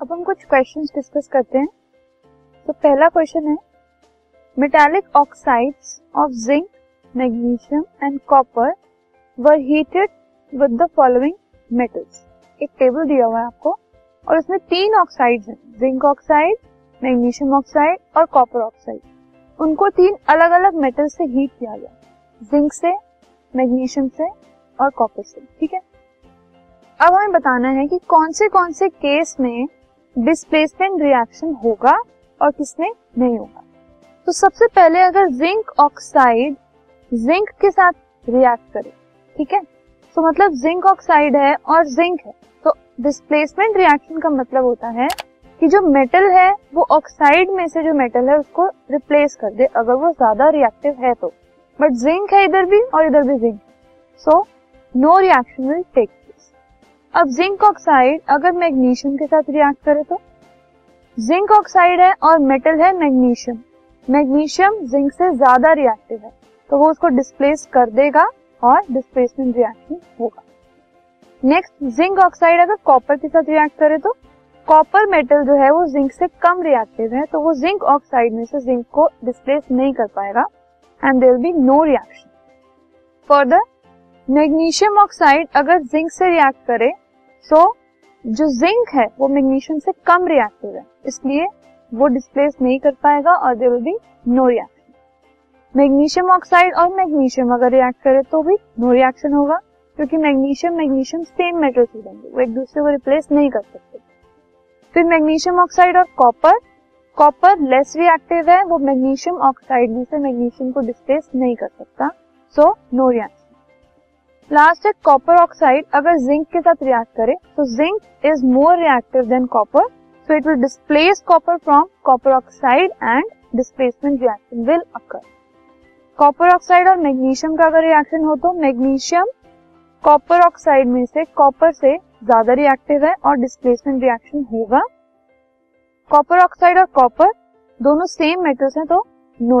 कुछ questions discuss करते हैं। तो पहला क्वेश्चन है metallic oxides of zinc magnesium and copper were heated with the following metals एक टेबल दिया हुआ है आपको, और उसमें तीन ऑक्साइड्स हैं जिंक ऑक्साइड मैग्नीशियम ऑक्साइड और कॉपर ऑक्साइड उनको तीन अलग अलग मेटल से हीट किया गया जिंक से मैग्नीशियम से और कॉपर से, ठीक है? अब हमें बताना है कि कौन से कौन से केस में डिस्प्लेसमेंट रिएक्शन होगा और किसमें नहीं होगा। तो सबसे पहले अगर जिंक ऑक्साइड जिंक के साथ रिएक्ट करे, ठीक है? तो मतलब जिंक ऑक्साइड है और जिंक है। तो डिस्प्लेसमेंट रिएक्शन का मतलब होता है कि जो मेटल है, वो ऑक्साइड में से जो मेटल है, उसको रिप्लेस कर दे, अगर वो ज़्यादा रिएक्टिव है तो। बट जिंक है इधर भी और इधर भी zinc so no reaction will take अब जिंक ऑक्साइड अगर मैग्नीशियम के साथ रिएक्ट करे तो? जिंक ऑक्साइड है और मेटल है मैग्नीशियम। मैग्नीशियम जिंक से ज़्यादा रिएक्टिव है तो वो उसको डिस्प्लेस कर देगा और डिस्प्लेसमेंट रिएक्शन होगा। नेक्स्ट जिंक ऑक्साइड अगर कॉपर के साथ रिएक्ट करे तो? कॉपर मेटल जो है वो जिंक से कम रिएक्टिव है तो वो जिंक ऑक्साइड में से जिंक को डिस्प्लेस नहीं कर पाएगा and there be no reaction further magnesium oxide अगर जिंक से रिएक्ट करे तो जो जिंक है, वो मैग्नीशियम से कम रिएक्टिव है इसलिए वो डिस्प्लेस नहीं कर पाएगा और there will be no reaction magnesium oxide और मैग्नीशियम अगर रिएक्ट करे तो भी नो रिएक्शन होगा, क्योंकि मैग्नीशियम मैग्नीशियम सेम मेटल बनेंगे वो एक दूसरे को रिप्लेस नहीं कर सकते। फिर मैग्नीशियम ऑक्साइड और कॉपर कॉपर लेस रिएक्टिव है, वो मैग्नीशियम ऑक्साइड भी से मैग्नीशियम को डिस्प्लेस नहीं कर सकता। सो नो रिएक्शन लास्ट है कॉपर ऑक्साइड अगर जिंक के साथ रिएक्ट करे तो zinc is more reactive than copper so it will displace copper from copper oxide and displacement reaction will occur copper oxide और मैग्नीशियम का अगर रिएक्शन हो तो मैग्नीशियम कॉपर ऑक्साइड में से कॉपर से ज़्यादा रिएक्टिव है और डिस्प्लेसमेंट रिएक्शन होगा. कॉपर ऑक्साइड और कॉपर दोनों सेम मेटल्स हैं तो no